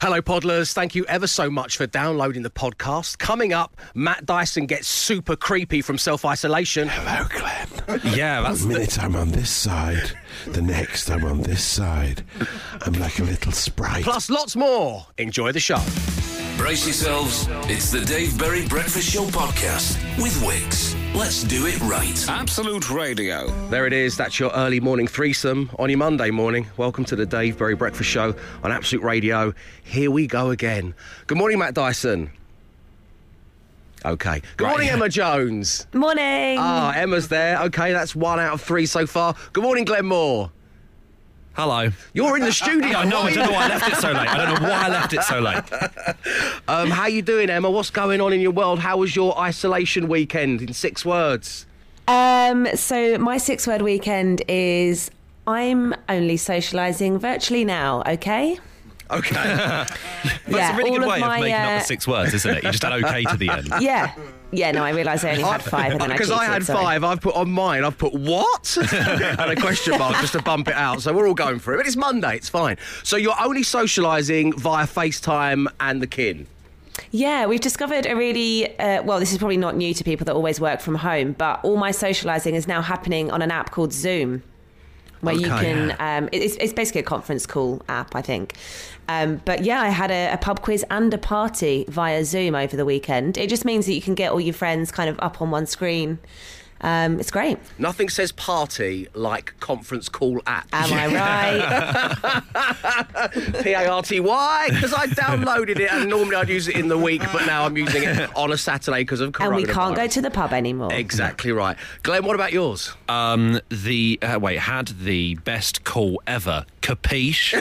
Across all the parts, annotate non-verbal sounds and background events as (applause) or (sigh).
Hello, Podlers. Thank you ever so much for downloading the podcast. Coming up, Matt Dyson gets super creepy from self isolation. Hello, Glenn. Yeah, that's One minute I'm on this side, the next I'm on this side. I'm like a little sprite. Plus, lots more. Enjoy the show. Brace yourselves. It's the Dave Berry Breakfast Show podcast with Wickes. Let's do it right. Absolute Radio. There it is. That's your early morning threesome on your Monday morning. Welcome to the Dave Berry Breakfast Show on Absolute Radio. Here we go again. Good morning, Matt Dyson. Okay. Good Right. morning, Emma Jones. Morning. Ah, Emma's there. Okay, that's one out of three so far. Good morning, Glenn Moore. Hello. You're in the studio. I know. I don't know why I left it so late. I don't know why I left it so late. Um, how you doing, Emma? What's going on in your world? How was your isolation weekend? In six words. Um, so my six word weekend is I'm only socialising virtually now, okay? Okay. (laughs) yeah, a really all good of way my, of making uh, up the six words, isn't it? You just add okay to the end. (laughs) Yeah. Yeah, no, I realised I only had five and then I Because I had sorry. five, I've put on mine, I've put what? (laughs) and a question mark just to bump it out. So we're all going for it. But it's Monday, it's fine. So you're only socialising via FaceTime and the kin. Yeah, we've discovered a really uh, well. This is probably not new to people that always work from home, but all my socialising is now happening on an app called Zoom, where you Okay. can. Um, it- it's, it's basically a conference call app, I think. Um, but yeah, I had a, a pub quiz and a party via Zoom over the weekend. It just means that you can get all your friends kind of up on one screen. Um, it's great. Nothing says party like conference call app. Am I right? (laughs) P A R T Y. Because I downloaded it and normally I'd use it in the week, but now I'm using it on a Saturday because of coronavirus. and we can't go to the pub anymore. Exactly right. Glenn, what about yours? Um, the uh, wait had the best call ever. Capiche.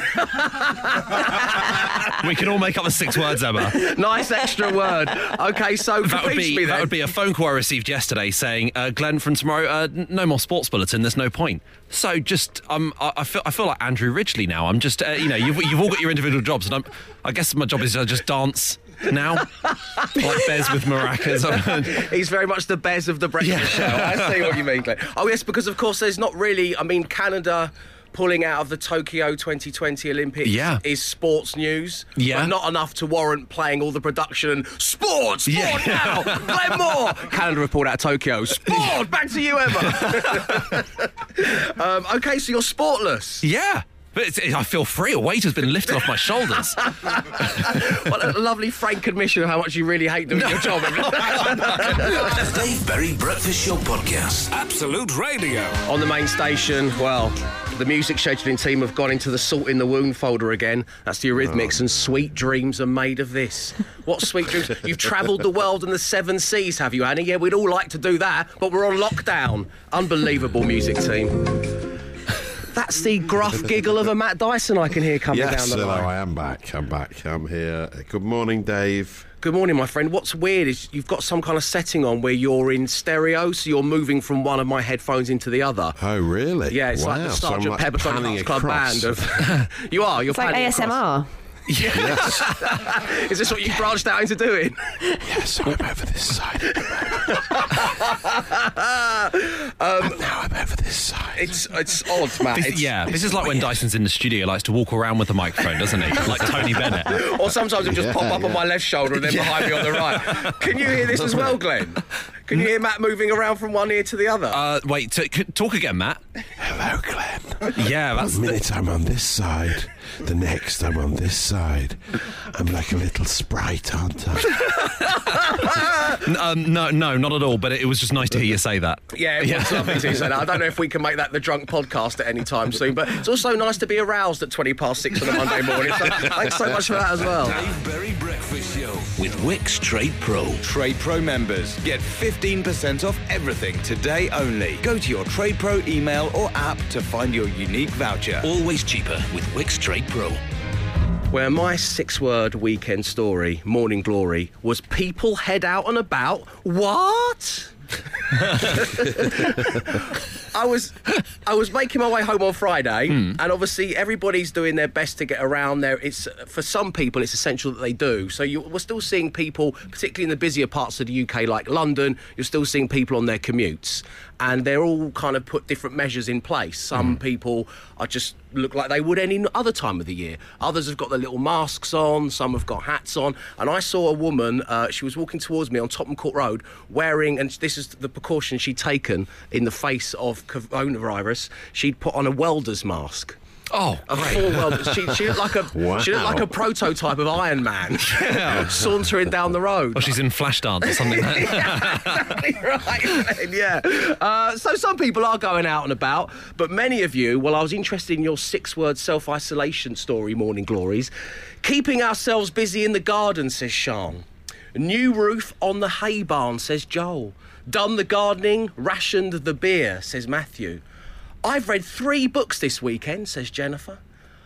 we can all make up the six words, Emma. nice extra word. Okay, so That would be that would be a phone call I received yesterday saying, uh, "Glenn, from tomorrow, uh, n- no more sports bulletin. There's no point." So just um, I, I feel I feel like Andrew Ridgeley now. I'm just uh, you know you've you've all got your individual jobs, and I'm, I guess my job is to just dance now, like Bez with maracas. (laughs) He's very much the Bez of the breakfast show. I see what you mean, Glenn. Oh, yes, because of course there's not really. I mean, Canada pulling out of the Tokyo 2020 Olympics Yeah. is sports news. Yeah. But not enough to warrant playing all the production and sport, sport Yeah. now, (laughs) Glenn Moore. Canada have pulled out of Tokyo. Sport, back to you, Emma. (laughs) um, okay, so you're sportless. yeah. But it's, I feel free. A weight has been lifted off my shoulders. (laughs) What a lovely frank admission of how much you really hate doing your job. The Dave Berry Breakfast Show podcast. Absolute Radio. on the main station, well, the music scheduling team have gone into the salt in the wound folder again. That's the Eurythmics, oh. and sweet dreams are made of this. What sweet dreams? You've travelled the world and the seven seas, have you, Annie? Yeah, we'd all like to do that, but we're on lockdown. Unbelievable music team. That's the gruff giggle of a Matt Dyson I can hear coming Yes, down the hello, line. I am back. I'm back. I'm here. Good morning, Dave. Good morning, my friend. What's weird is you've got some kind of setting on where you're in stereo, so you're moving from one of my headphones into the other. Oh, really? Yeah, it's like Wow, the so I'm Sergeant like Pepper Club across. band of. (laughs) (laughs) you are. You're It's like panning across. ASMR. Yes, (laughs) Is this what you branched out into doing? yes, I'm over this side. (laughs) and now I'm over this side. It's it's odd, Matt. This- It's- yeah, this is like when Dyson's in the studio, likes to walk around with the microphone, doesn't he? Like (laughs) Tony Bennett. Or sometimes it just Yeah, pop up yeah. on my left shoulder and then behind me on the right. Can you hear this as well, Glenn? Can you hear Matt moving around from one ear to the other? Uh, wait, t- c- talk again, Matt. Hello, Glenn. Yeah, that's One minute I'm on this side, the next I'm on this side. I'm like a little sprite, aren't I? (laughs) um, no, no, not at all. But it, it was just nice to hear you say that. yeah, it was lovely to say that. I don't know if we can make that the drunk podcast at any time soon, but it's also nice to be aroused at 20 past six on a Monday morning. So thanks so much for that as well. Dave Berry Breakfast Show with Wickes Trade Pro. Trade Pro members get 15% off everything today only. Go to your Trade Pro email or app to find your unique voucher. Always cheaper with Wickes Trade Pro. Where my six word weekend story, Morning Glory, was people head out and about. What? I was I was making my way home on Friday, and obviously everybody's doing their best to get around there. It's for some people it's essential that they do. So you, we're still seeing people, particularly in the busier parts of the UK, like London. You're still seeing people on their commutes, and they're all kind of put different measures in place. Some people are just look like they would any other time of the year. Others have got their little masks on. Some have got hats on. And I saw a woman. Uh, she was walking towards me on Tottenham Court Road, wearing, and this is the precaution she'd taken in the face of coronavirus. She'd put on a welder's mask. Oh, A full welder. She, she looked like a (laughs) she looked like a prototype of Iron Man, (laughs) sauntering down the road. Or she's in Flashdance or something like that. (laughs) right yeah. Uh, so some people are going out and about, but many of you, well, I was interested in your six-word self-isolation story, Morning Glories. Keeping ourselves busy in the garden, says Sean. New roof on the hay barn, says Joel. Done the gardening, rationed the beer, says Matthew. I've read three books this weekend, says Jennifer.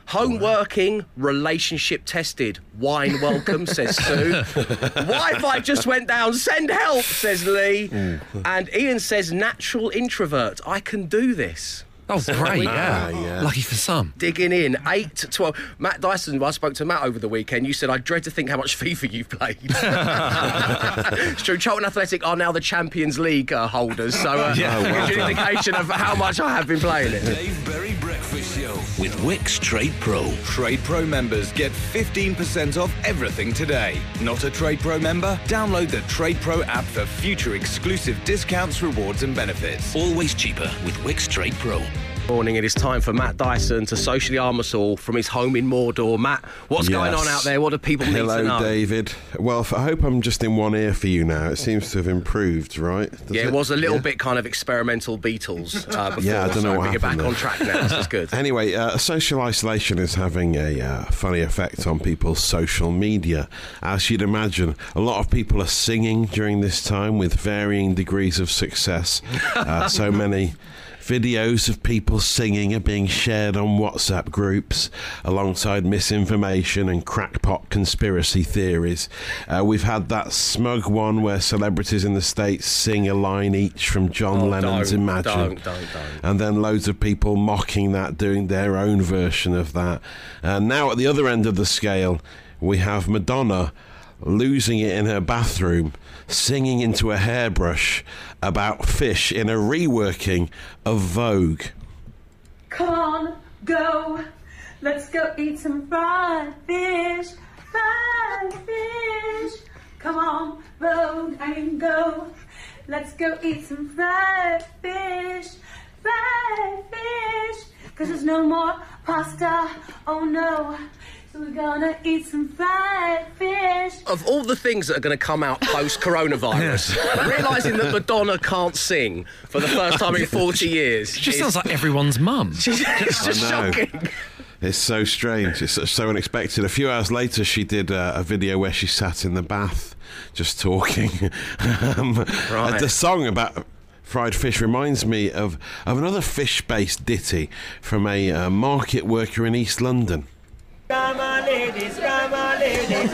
Home working, relationship tested. Wine welcome, says (laughs) Sue. Wi Fi just went down, send help, says Lee. Mm. And Ian says, natural introvert. I can do this. Oh, great, yeah. yeah. Lucky for some. Digging in, 8 to 12. Matt Dyson, I spoke to Matt over the weekend. You said, I dread to think how much (laughs) FIFA you've played. (laughs) it's true. Charlton Athletic are now the Champions League uh, holders, so uh, Yeah. it gives you an indication of how much I have been playing it. Dave Berry Breakfast Show with Wickes Trade Pro. Trade Pro members get 15% off everything today. Not a Trade Pro member? Download the Trade Pro app for future exclusive discounts, rewards, and benefits. Always cheaper with Wickes Trade Pro. Morning, it is time for Matt Dyson to socially arm us all from his home in Mordor. Matt, what's going on out there? What do people need Hello, to know? David. Well, I hope I'm just in one ear for you now. It seems to have improved, right? Does Yeah, it was a little Yeah. bit kind of experimental Beatles uh, before. Yeah, I don't know so what but you're back happened on track now. This is good. (laughs) Anyway, uh, social isolation is having a uh, funny effect on people's social media. As you'd imagine, a lot of people are singing during this time with varying degrees of success. Uh, so (laughs) many videos of people singing are being shared on WhatsApp groups alongside misinformation and crackpot conspiracy theories. Uh, we've had that smug one where celebrities in the States sing a line each from John Oh, Lennon's don't, Imagine. don't, don't. And then loads of people mocking that, doing their own version of that. And now at the other end of the scale, we have Madonna losing it in her bathroom, singing into a hairbrush about fish in a reworking of Vogue. Come on, go. Let's go eat some fried fish. Fried fish. Come on, road and go. Let's go eat some fried fish. Fried fish. Cause there's no more pasta. Oh no. So we're gonna eat some fried fish. Of all the things that are going to come out post coronavirus, (laughs) realizing that Madonna can't sing for the first time in (laughs) 40 years. It just is- sounds like everyone's mum. (laughs) it's just I know. shocking. It's so strange. It's so- so unexpected. A few hours later, she did uh, a video where she sat in the bath just talking. um, Right. The song about fried fish reminds me of, of another fish based ditty from a uh, market worker in East London. Come on, ladies, come on, ladies.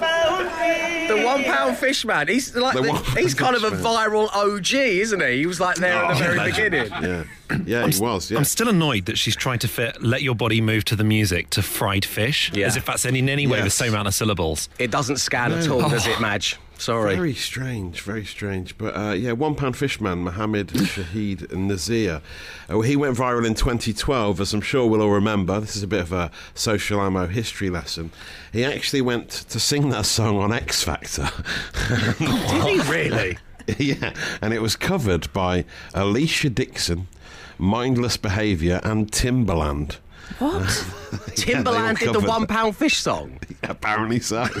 Pound fish. The one pound fish man. He's like The the- he's kind of a man. viral OG, isn't he? He was like there at the oh, very beginning. Yeah, yeah, he was. Yeah. I'm still annoyed that she's trying to fit "Let Your Body Move to the Music" to "Fried Fish," Yeah. as if that's any, in any way the same amount of syllables. It doesn't scan at all, does oh. it, Madge? Sorry. Very strange, very strange. But uh, yeah, one pound fishman Mohammed (laughs) Shahid Nazir. Uh, he went viral in 2012, as I'm sure we'll all remember. This is a bit of a social ammo history lesson. He actually went to sing that song on X Factor. (laughs) Did he really? (laughs) yeah, and it was covered by Alesha Dixon, Mindless Behaviour, and Timbaland. What? (laughs) Timbaland did the covered one that. pound fish song. (laughs) Apparently so. (laughs)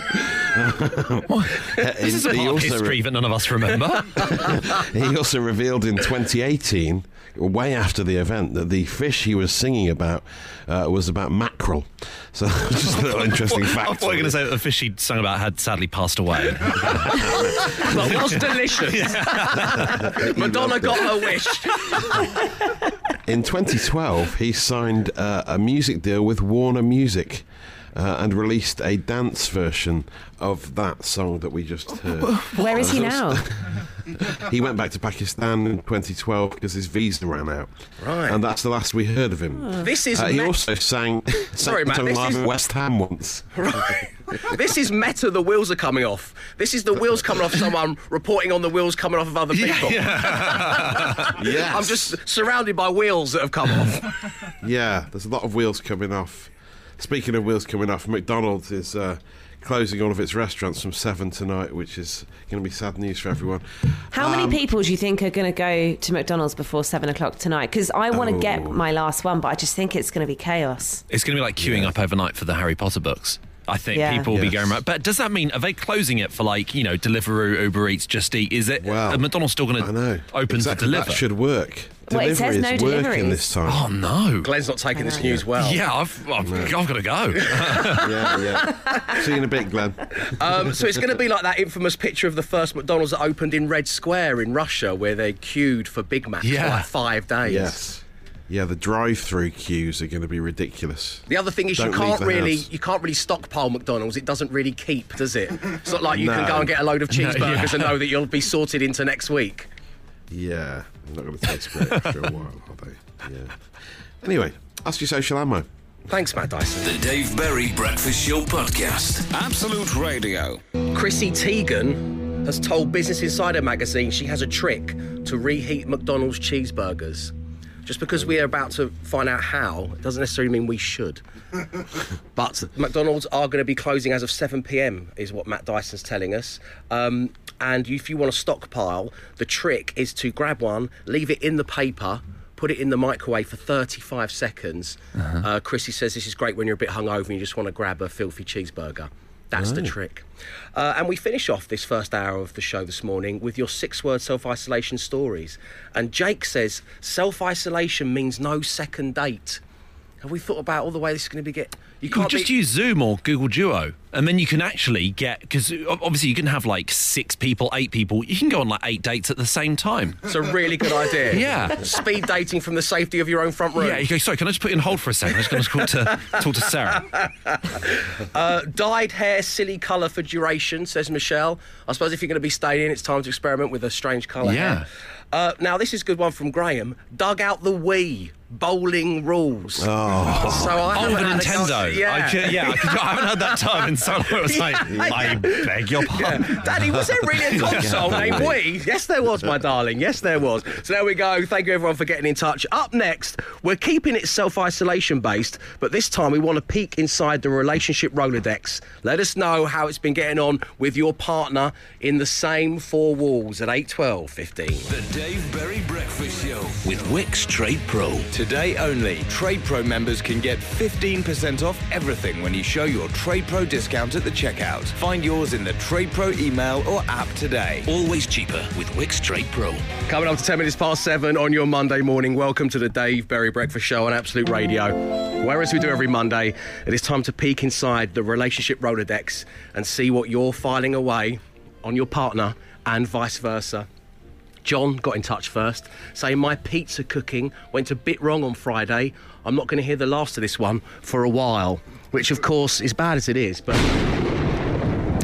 This is a part of also- history that none of us remember. He also revealed in 2018, way after the event, that the fish he was singing about uh, was about mackerel. So (laughs) just a little interesting fact. I fact. thought you were going to say that the fish he'd sung about had sadly passed away. (laughs) But was delicious. (laughs) Madonna got her wish. In 2012, he signed uh, a music deal with Warner Music. uh, and released a dance version of that song that we just heard. Where is he now? He went back to Pakistan in 2012 because his visa ran out. Right. And that's the last we heard of him. This is Uh, he me- also sang, (laughs) sang Sorry, Matt, this live is- at West Ham once. Right. this is meta. The wheels are coming off. This is the wheels coming off. Someone reporting on the wheels coming off of other (laughs) people. Yeah. (laughs) Yes. I'm just surrounded by wheels that have come off. Yeah, there's a lot of wheels coming off. Speaking of wheels coming off, McDonald's is uh, closing all of its restaurants from 7 tonight, which is going to be sad news for everyone. How Um, many people do you think are going to go to McDonald's before seven o'clock tonight? Because I want to get Oh. my last one, but I just think it's going to be chaos. It's going to be like queuing up overnight for the Harry Potter books. I think Yeah. people will be going around. But does that mean are they closing it for like you know Deliveroo, Uber Eats, Just Eat? Is it Well, are McDonald's still going to open exactly, to deliver? That should work. Well, it says Delivery no is working this time. Oh no! Glenn's not taking this news well. Yeah, I've, I've, I've got to go. (laughs) yeah, yeah. See you in a bit, Glenn. Um, so it's going to be like that infamous picture of the first McDonald's that opened in Red Square in Russia, where they queued for Big Macs for like five days. Yes. Yeah, the drive-through queues are going to be ridiculous. The other thing is Don't you can't really house. you can't really stockpile McDonald's. It doesn't really keep, does it? It's not like you can go and get a load of (laughs) No, cheeseburgers yeah. and know that you'll be sorted into next week. Yeah, they're not going to taste great after a while, are they? Yeah. Anyway, ask your social ammo. Thanks, Matt Dyson. The Dave Berry Breakfast Show Podcast. Absolute Radio. Chrissy Teigen has told Business Insider magazine she has a trick to reheat McDonald's cheeseburgers. Just because we are about to find out how, it doesn't necessarily mean we should. (laughs) but McDonald's are going to be closing as of 7 pm, is what Matt Dyson's telling us. Um, and if you want to stockpile, the trick is to grab one, leave it in the paper, put it in the microwave for 35 seconds. uh Chrissy says this is great when you're a bit hungover and you just want to grab a filthy cheeseburger. That's the trick. Uh, and we finish off this first hour of the show this morning with your six word self isolation stories. And Jake says self isolation means no second date. Have we thought about all the way this is going to be get? You You can't just be- use Zoom or Google Duo, and then you can actually get because obviously you can have like six people, eight people. You can go on like eight dates at the same time. It's a really good idea. (laughs) Yeah. Speed dating from the safety of your own front room. Yeah, you go. Sorry, can I just put you on hold for a second? I'm just going to talk to talk to Sarah. (laughs) Uh, dyed hair, silly colour for duration, says Michelle. I suppose if you're going to be staying in, it's time to experiment with a strange colour Yeah. Uh, now, this is a good one from Graham. Dug out the Wii. Bowling rules. Oh, so I Oh, the had a go- Nintendo. Yeah. I, could- yeah, I, could- I haven't heard that term in so long. It was like, (laughs) Yeah. I beg your pardon. Daddy, was there really a (laughs) console named Wii? Yes, there was, my darling. Yes, there was. So there we go. Thank you, everyone, for getting in touch. Up next, we're keeping it self isolation based, but this time we want to peek inside the relationship Rolodex. Let us know how it's been getting on with your partner in the same four walls at 8, 12, 15. The Dave Berry Breakfast Show with Wickes Trade Pro. Today only, Trade Pro members can get 15% off everything when you show your Trade Pro discount at the checkout. Find yours in the Trade Pro email or app today. Always cheaper with Wickes Trade Pro. Coming up to 10 minutes past 7 on your Monday morning. Welcome to the Dave Berry Breakfast Show on Absolute Radio. Whereas we do every Monday, it is time to peek inside the relationship Rolodex and see what you're filing away on your partner and vice versa. John got in touch first, saying my pizza cooking went a bit wrong on Friday. I'm not going to hear the last of this one for a while, which of course is bad as it is, but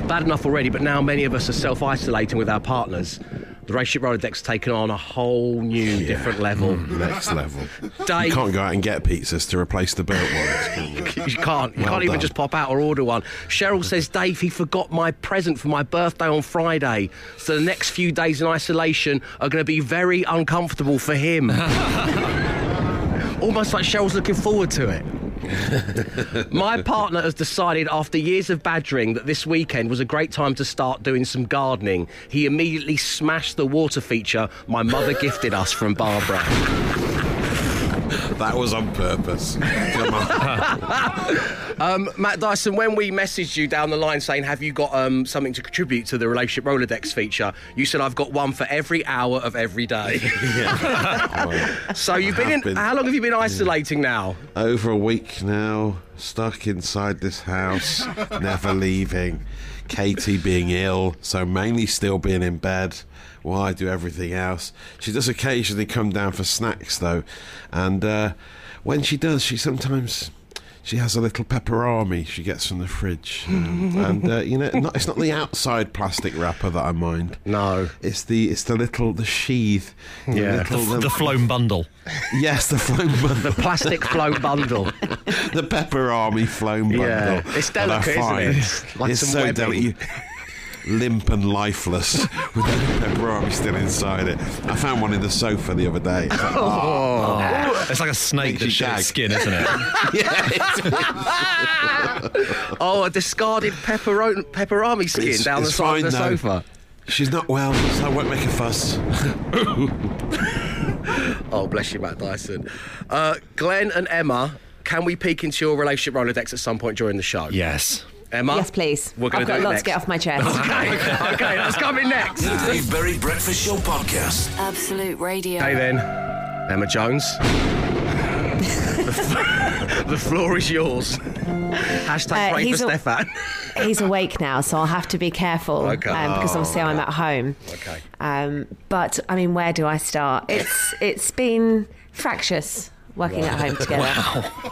bad enough already. But now many of us are self-isolating with our partners. The Race relationship Rolodex taken on a whole new, different level. Mm, next level. Dave- You can't go out and get pizzas to replace the built ones, you? (laughs) You can't. You Well can't even done. just pop out or order one. Cheryl says, Dave, he forgot my present for my birthday on Friday. So the next few days in isolation are going to be very uncomfortable for him. (laughs) Almost like Cheryl's looking forward to it. (laughs) My partner has decided after years of badgering that this weekend was a great time to start doing some gardening. He immediately smashed the water feature my mother gifted us from Barbara. That was on purpose. (laughs) Come on. Matt Dyson, when we messaged you down the line saying, Have you got um, something to contribute to the relationship Rolodex feature? You said, I've got one for every hour of every day. (laughs) (laughs) so you've been in. been. How long have you been isolating now? Over a week now, stuck inside this house, never leaving. Katie being ill, so mainly still being in bed while I do everything else. She does occasionally come down for snacks though, and uh, when she does, she sometimes she has a little Peperami she gets from the fridge, um, (laughs) and uh, you know, not, it's not the outside plastic wrapper that I mind. No. It's the it's the little the sheath. the Yeah. little- The flown bundle. (laughs) yes, the flown (laughs) bundle. The plastic flow bundle. the Peperami flown bundle. Yeah, it's delicate, isn't it? Like it's some so webbing. delicate. You- Limp and lifeless (laughs) with the Peperami still inside it. I found one in the sofa the other day. It's like, oh. It's like a snake Makes that you sheds skin, isn't it? (laughs) yeah, it's- (laughs) Oh, a discarded pepperoni, Peperami skin It's- down the it's side of the though. sofa. she's not well, so I won't make a fuss. Oh, bless you, Matt Dyson. Uh, Glenn and Emma, can we peek into your relationship Rolodex at some point during the show? yes. Emma? Yes, please. We're going I've to got do it lots next. to get off my chest. (laughs) Okay, okay, that's coming next. The Dave Berry Breakfast Show Podcast. Absolute Radio. Hey then, Emma Jones. (laughs) the floor is yours. Hashtag Uh, pray he's for a- Stefan. He's awake now, so I'll have to be careful Okay. um, because obviously I'm at home. Okay. Um, but I mean, where do I start? It's it's been fractious working at home together. (laughs)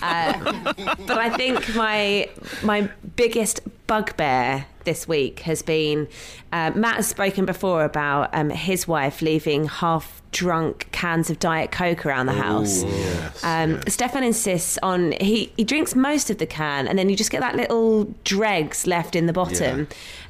Uh, but I think my my biggest bugbear this week has been uh, Matt has spoken before about um, his wife leaving half drunk cans of diet coke around the house. um, Stefan insists on he he drinks most of the can and then you just get that little dregs left in the bottom.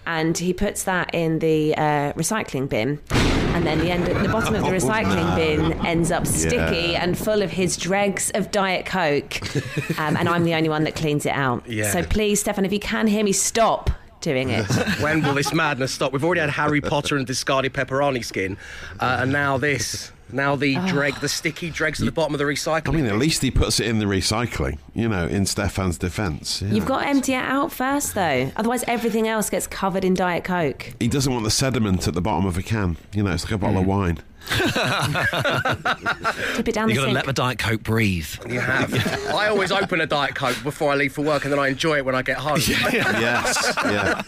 And he puts that in the uh, recycling bin, and then the end, the bottom of the (laughs) Oh, recycling bin ends up sticky Yeah. and full of his dregs of Diet Coke, (laughs) um, and I'm the only one that cleans it out. Yeah. So please, Stefan, if you can hear me, stop doing it. (laughs) when will this madness stop? We've already had Harry Potter and discarded pepperoni skin, uh, and now this. Now the dreg, the sticky dregs at the bottom of the recycling. I mean, at least he puts it in the recycling, you know, in Stefan's defence. you You've got to empty it out first, though. Otherwise, everything else gets covered in Diet Coke. He doesn't want the sediment at the bottom of a can. You know, it's like a bottle of mm. wine. (laughs) Tip it down You've the got to let the Diet Coke breathe. You have. I always open a Diet Coke before I leave for work, and then I enjoy it when I get home. (laughs) yes, yeah.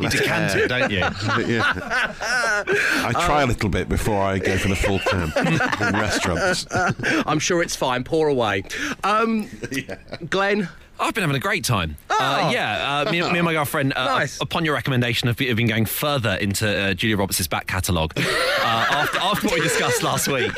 You decant it, don't you? (laughs) yeah. I try a little bit before I go for the full can in restaurants. I'm sure it's fine. Pour away. Um, Glenn, I've been having a great time. Uh, yeah, uh, me, me and my girlfriend, uh, (laughs) Nice. upon your recommendation, have, been going further into uh, Julia Roberts' back catalogue. Uh, (laughs) after, after what we discussed last week,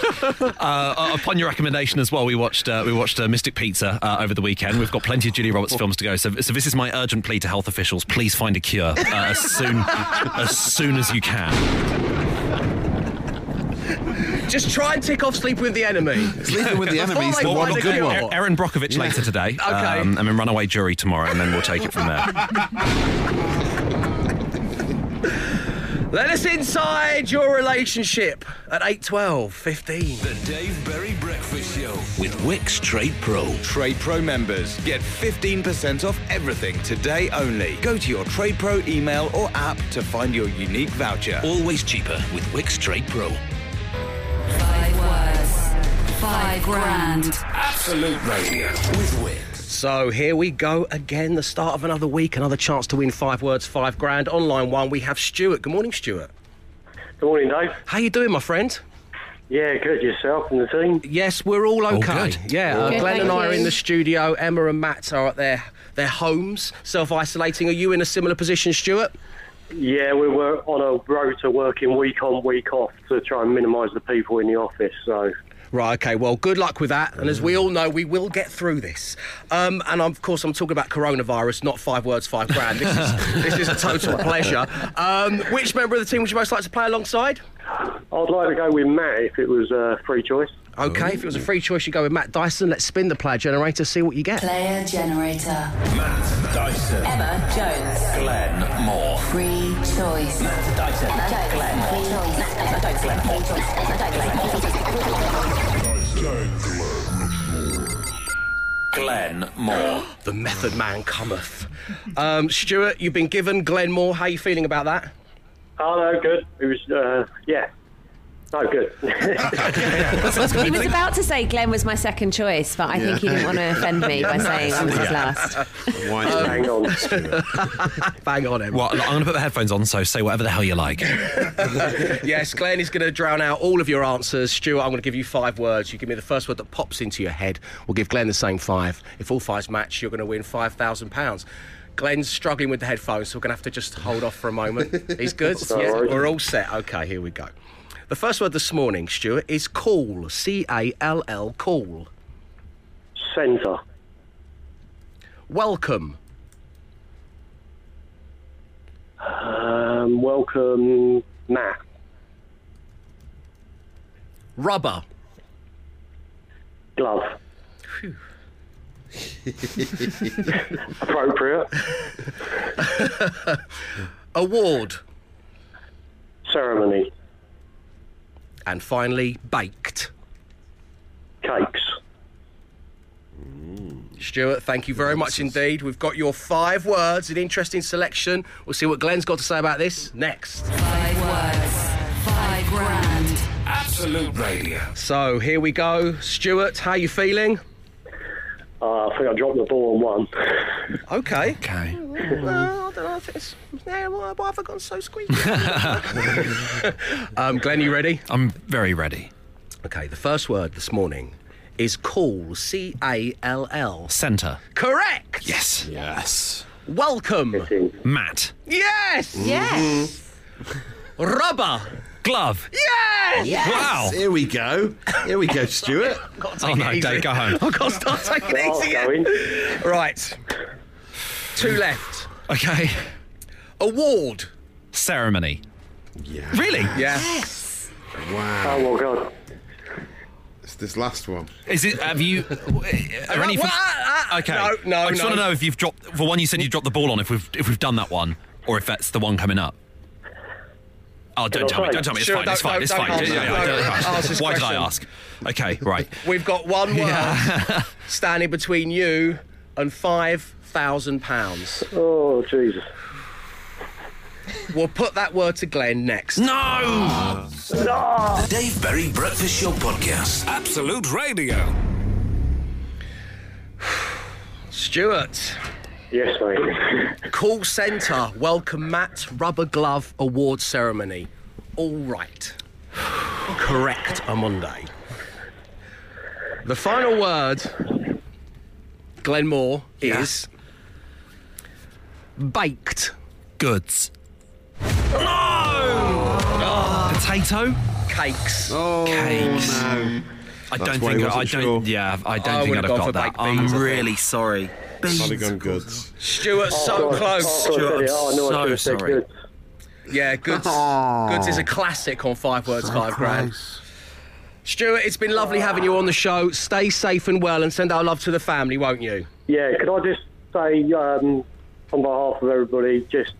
uh, upon your recommendation as well, we watched uh, we watched uh, Mystic Pizza uh, over the weekend. We've got plenty of Julia Roberts films to go. So, so this is my urgent plea to health officials: please find a cure uh, as soon as soon as you can. Just try and tick off Sleep with the Enemy. Sleeping with the (laughs) Enemy enemies, they the find one a good cure. one. Erin Brockovich later today. (laughs) Okay. Um, and then Runaway Jury tomorrow, and then we'll take it from there. (laughs) Let us inside your relationship at 8, 12, 15. The Dave Berry Breakfast Show with Wickes Trade Pro. Trade Pro members get 15% off everything today only. Go to your Trade Pro email or app to find your unique voucher. Always cheaper with Wickes Trade Pro. Five grand. Absolute Radio with Wickes. So here we go again, the start of another week, another chance to win five words, five grand. Online one, we have Stuart. Good morning, Stuart. Good morning, Dave. How you doing, my friend? Yeah, good. Yourself and the team? Yes, we're all okay. good. Yeah, uh, Good, Glenn and thank I are in the studio. Emma and Matt are at their their homes, self-isolating. Are you in a similar position, Stuart? Yeah, we were on a rota working week on, week off to try and minimise the people in the office. So, Right, okay, well, good luck with that. And as we all know, we will get through this. Um, and of course, I'm talking about coronavirus, not five words, five grand. This is, (laughs) this is a total pleasure. Um, which member of the team would you most like to play alongside? I'd like to go with Matt if it was a free choice. Okay, if it was a free choice, you go with Matt Dyson. Let's spin the player generator, see what you get. Player generator. Matt Dyson. Emma Jones. Glenn Moore. The method man cometh. Um, Stuart, you've been given Glenn Moore. How are you feeling about that? Oh, no, good. It was, uh, yeah. Oh, (laughs) good. He was about to say Glenn was my second choice, but I think he didn't want to offend me (laughs) by saying I was his last. (laughs) Why Hang on. Bang on him. Well, I'm going to put the headphones on, so say whatever the hell you like. Yes, Glenn is going to drown out all of your answers. Stuart, I'm going to give you five words. You give me the first word that pops into your head. We'll give Glenn the same five. If all fives match, you're going to win £5,000. Glenn's struggling with the headphones, so we're going to have to just hold off for a moment. He's good? No Yeah, we're all set. Okay, here we go. The first word this morning, Stuart, is call. C A L L, call. Centre. Welcome. Um, welcome, Matt. Rubber. Glove. (laughs) Appropriate. (laughs) Award. Ceremony. And finally, baked. Cakes. Mm. Stuart, thank you very much indeed. We've got your five words, an interesting selection. We'll see what Glenn's got to say about this next. Five words, five grand. Absolute Radio. So here we go. Stuart, how you feeling? Uh, I think I dropped the ball on one. Okay. Okay. Well, I don't know if it's. Yeah, why, why have I gone so squeaky? (laughs) um, Glenn, you ready? I'm very ready. Okay, the first word this morning is call. C A L L. Centre. Correct. Yes. Yes. Welcome. Matt. Yes. Yes. Rubber. Glove. Yes. Wow. Here we go. Here we go, Stuart. (laughs) Oh no, easy. Dave, go home. I've got to start taking it easy. going. again. Right. Two left. Okay. Award. Ceremony. Yeah. Really? Yeah. Wow. Oh, my God. It's this last one. Is it? Have you? Are any? Well, ah, ah, okay. No, no, I just no. want to know if you've dropped. For one, you said you dropped the ball on. If we've if we've done that one, or if that's the one coming up. Oh, don't tell me! Don't tell me! It's Sure, fine. It's don't- fine. It's fine. answer. Yeah, yeah, No, yeah, no, answer Why did I ask? Okay, right. We've got one word (laughs) standing between you and five thousand pounds. Oh, Jesus. We'll put that word to Glenn next. No, No. The Dave Berry Breakfast Show Podcast. Absolute Radio. (sighs) Stuart. Yes, mate. Call centre. Welcome Matt. Rubber glove award ceremony. All right. Correct, a Monday. The final word, Glenn Moore, is baked. Goods. No. Potato. Cakes. Oh, Cakes. no. I That's don't why think he I don't. sure. Yeah, I don't I think I'd have got that. I I'm really sorry. Polygon goods. Stuart, so Oh, close. Oh, Stuart, said it. Oh, I know I so should have said sorry. good. Yeah, goods. Goods is a classic on five words, five grand. Stuart, it's been lovely having you on the show. Stay safe and well, and send our love to the family, won't you? Yeah, could I just say, um, on behalf of everybody, just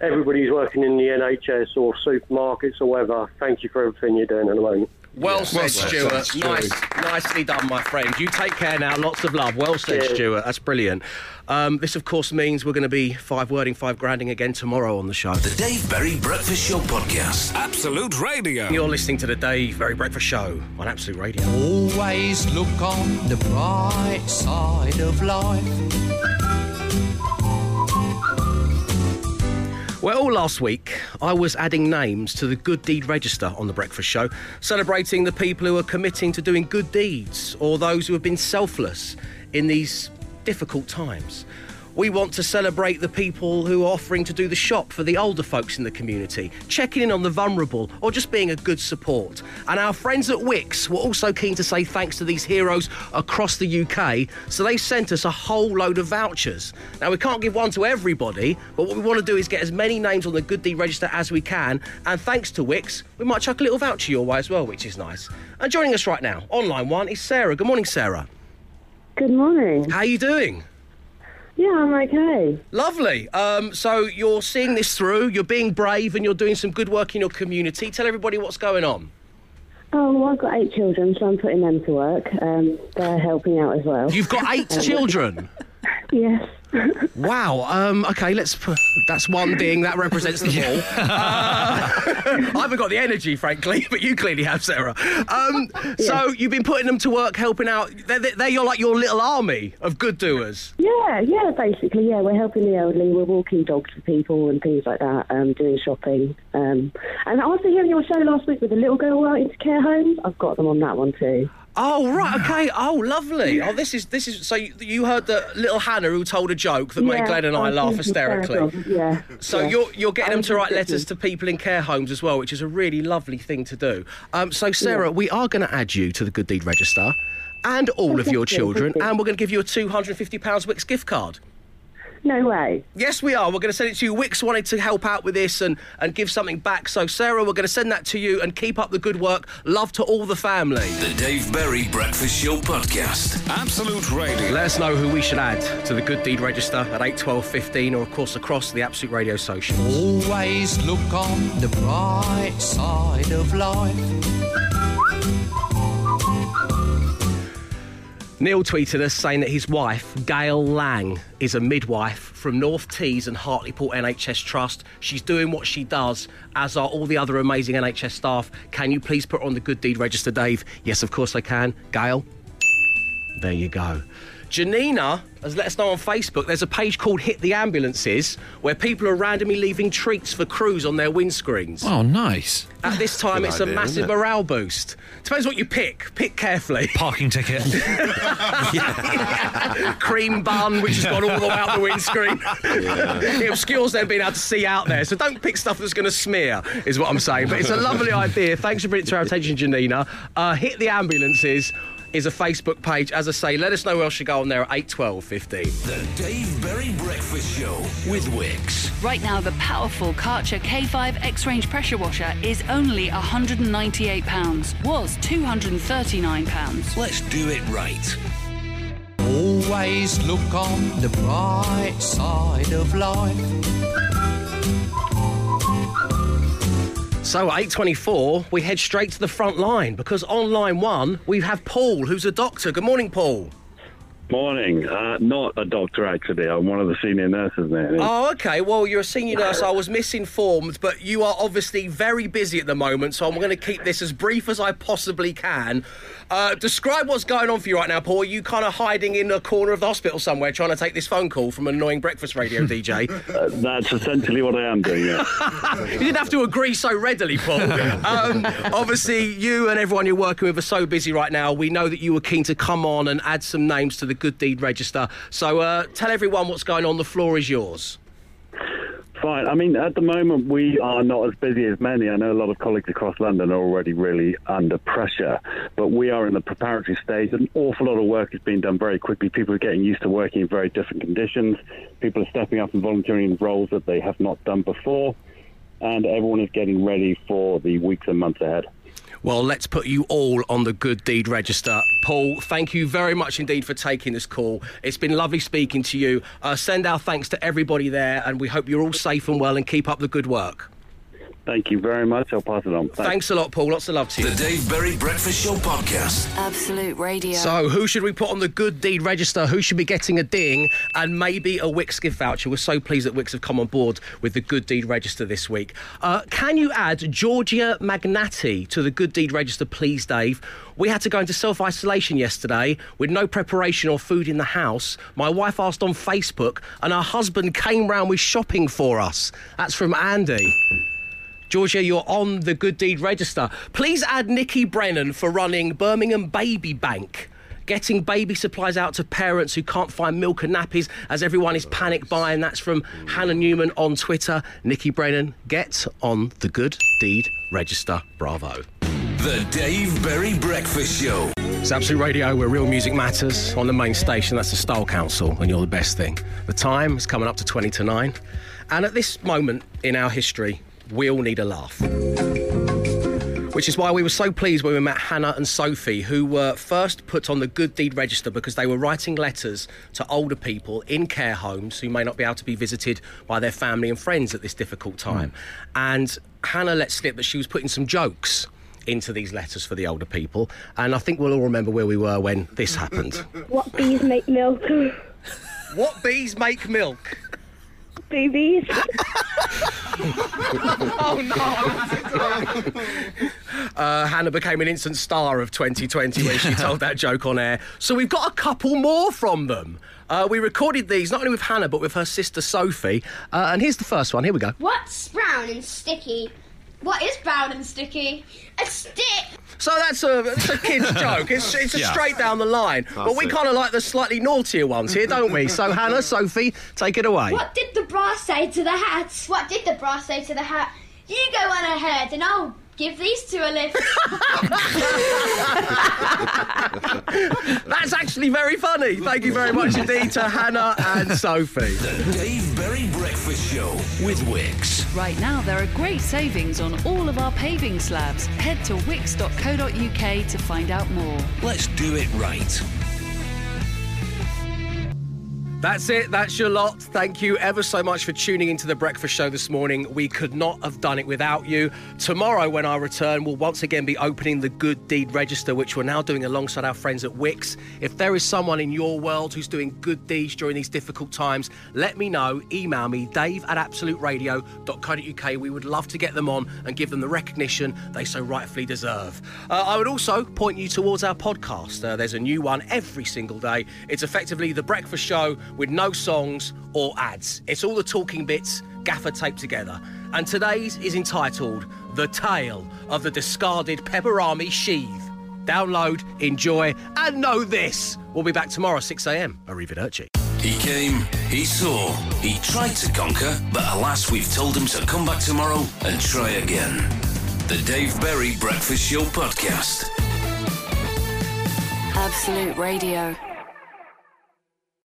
everybody who's working in the NHS or supermarkets or whatever, thank you for everything you're doing at the moment. Well said, Well Stuart. said, Nice, nicely done, my friend. You take care now. Lots of love. Well said, Cheers. Stuart. That's brilliant. Um, this, of course, means we're going to be five wording, five granding again tomorrow on the show. The Dave Berry Breakfast Show Podcast. Absolute Radio. You're listening to the Dave Berry Breakfast Show on Absolute Radio. Always look on the bright side of life. Well, last week I was adding names to the Good Deed Register on The Breakfast Show, celebrating the people who are committing to doing good deeds or those who have been selfless in these difficult times. We want to celebrate the people who are offering to do the shop for the older folks in the community, checking in on the vulnerable, or just being a good support. And our friends at Wickes were also keen to say thanks to these heroes across the UK, so they sent us a whole load of vouchers. Now, we can't give one to everybody, but what we want to do is get as many names on the Good Deed Register as we can. And thanks to Wickes, we might chuck a little voucher your way as well, which is nice. And joining us right now, on line one, is Sarah. Good morning, Sarah. Good morning. How are you doing? Yeah, I'm okay. Lovely. Um, so you're seeing this through, you're being brave, and you're doing some good work in your community. Tell everybody what's going on. Oh, well, I've got eight children, so I'm putting them to work. Um, they're helping out as well. You've got eight (laughs) children. Yes. Wow. Um, okay, let's. Put, that's one ding. That represents the ball. (laughs) Uh, (laughs) I haven't got the energy, frankly, but you clearly have, Sarah. Um, So you've been putting them to work, helping out. They're, they're your like your little army of good doers. Yeah, yeah, basically, yeah. We're helping the elderly. We're walking dogs for people and things like that. Um, doing shopping. Um, and after hearing your show last week with the little girl out into care homes, I've got them on that one too. Oh right, okay. Oh, lovely. Oh, this is this is. So you, you heard the little Hannah who told a joke that made Yeah, Glenn and I I laugh hysterically. hysterical, yeah, So yeah. you're you're getting I them to write letters to people in care homes as well, which is a really lovely thing to do. Um, so Sarah, Yeah. we are going to add you to the Good Deed Register, and all of your children, and we're going to give you a two hundred and fifty pounds Wickes gift card. No way. Yes, we are. We're going to send it to you. Wickes wanted to help out with this and, and give something back. So, Sarah, we're going to send that to you and keep up the good work. Love to all the family. The Dave Berry Breakfast Show Podcast. Absolute Radio. Let us know who we should add to the Good Deed Register at 8, 12, 15, or of course across the Absolute Radio socials. Always look on the bright side of life. Neil tweeted us saying that his wife, Gail Lang, is a midwife from North Tees and Hartlepool NHS Trust. She's doing what she does, as are all the other amazing NHS staff. Can you please put on the Good Deed Register, Dave? Yes, of course I can. Gail? There you go. Janina has let us know on Facebook there's a page called Hit the Ambulances where people are randomly leaving treats for crews on their windscreens. Oh, nice. At this time, it's idea, a massive it? morale boost. Depends what you pick. Pick carefully. (laughs) Parking ticket. (laughs) cream bun, which has gone all the way out the windscreen. it obscures them being able to see out there. So don't pick stuff that's going to smear, is what I'm saying. But it's a lovely idea. Thanks for bringing it to our attention, Janina. Uh, hit the ambulances. Is a Facebook page. As I say, let us know where else should go on there at 8, 12, 15. The Dave Berry Breakfast Show with Wickes. Right now, the powerful Karcher K5 X Range pressure washer is only £198. Was £239. Let's do it right. Always look on the bright side of life. So at 8.24, we head straight to the front line because on line one, we have Paul, who's a doctor. Good morning, Paul. Morning. Uh, not a doctor, actually. I'm one of the senior nurses there. Oh, okay. Well, you're a senior nurse. I was misinformed, but you are obviously very busy at the moment, so I'm going to keep this as brief as I possibly can. Uh, describe what's going on for you right now, Paul. Are you kind of hiding in a corner of the hospital somewhere trying to take this phone call from an annoying breakfast radio (laughs) DJ? Uh, that's essentially what I am doing, yeah. (laughs) you didn't have to agree so readily, Paul. (laughs) Um, obviously, you and everyone you're working with are so busy right now. We know that you were keen to come on and add some names to the Good Deed Register. So uh, tell everyone what's going on. The floor is yours. Fine. I mean, at the moment, we are not as busy as many. I know a lot of colleagues across London are already really under pressure, but we are in the preparatory stage. An awful lot of work is being done very quickly. People are getting used to working in very different conditions. People are stepping up and volunteering in roles that they have not done before, and everyone is getting ready for the weeks and months ahead. Well, let's put you all on the good deed register. Paul, thank you very much indeed for taking this call. It's been lovely speaking to you. Uh, send our thanks to everybody there, and we hope you're all safe and well and keep up the good work. Thank you very much. I'll pass it on. Thanks, a lot, Paul. Lots of love to you. The Dave Berry Breakfast Show Podcast. Absolute Radio. So, who should we put on the good deed register? Who should be getting a ding and maybe a Wickes gift voucher? We're so pleased that Wickes have come on board with the good deed register this week. Uh, can you add Georgia Magnati to the good deed register, please, Dave? We had to go into self isolation yesterday with no preparation or food in the house. My wife asked on Facebook, and her husband came round with shopping for us. That's from Andy. Georgia, you're on the good deed register. Please add Nikki Brennan for running Birmingham Baby Bank. Getting baby supplies out to parents who can't find milk and nappies as everyone is panic buying. That's from Hannah Newman on Twitter. Nikki Brennan, get on the good deed register. Bravo. The Dave Berry Breakfast Show. It's Absolute Radio where real music matters on the main station. That's the Style Council, and you're the best thing. The time is coming up to 20 to 9. And at this moment in our history, we all need a laugh. Which is why we were so pleased when we met Hannah and Sophie, who were first put on the good deed register because they were writing letters to older people in care homes who may not be able to be visited by their family and friends at this difficult time. And Hannah let slip that she was putting some jokes into these letters for the older people. And I think we'll all remember where we were when this happened. What bees make milk? What bees make milk? Boobies. (laughs) (laughs) oh no! (laughs) uh, Hannah became an instant star of 2020 when she told that joke on air. So we've got a couple more from them. Uh, we recorded these not only with Hannah but with her sister Sophie. Uh, and here's the first one. Here we go. What's brown and sticky? What is brown and sticky? A stick. So that's a, that's a kid's (laughs) joke. It's, it's a Yeah. straight down the line. but we kind of like the slightly naughtier ones here, don't we? So Hannah, (laughs) Sophie, take it away. What did the bra say to the hat? What did the bra say to the hat? You go on ahead and I'll give these two a lift. That's actually very funny. Thank you very much indeed to Hannah and Sophie. The Dave Berry Breakfast Show with Wickes. Right now, there are great savings on all of our paving slabs. Head to wickes.co.uk to find out more. Let's do it right. That's it. That's your lot. Thank you ever so much for tuning into the breakfast show this morning. We could not have done it without you. Tomorrow, when I return, we'll once again be opening the Good Deed Register, which we're now doing alongside our friends at Wickes. If there is someone in your world who's doing good deeds during these difficult times, let me know. Email me, dave at absoluteradio.co.uk. We would love to get them on and give them the recognition they so rightfully deserve. Uh, I would also point you towards our podcast. Uh, there's a new one every single day. It's effectively the breakfast show with no songs or ads. It's all the talking bits gaffer taped together. And today's is entitled The Tale of the Discarded Peperami Sheath. Download, enjoy, and know this. We'll be back tomorrow, 6am. Arrivederci. He came, he saw, he tried to conquer, but alas, we've told him to come back tomorrow and try again. The Dave Berry Breakfast Show Podcast. Absolute Radio.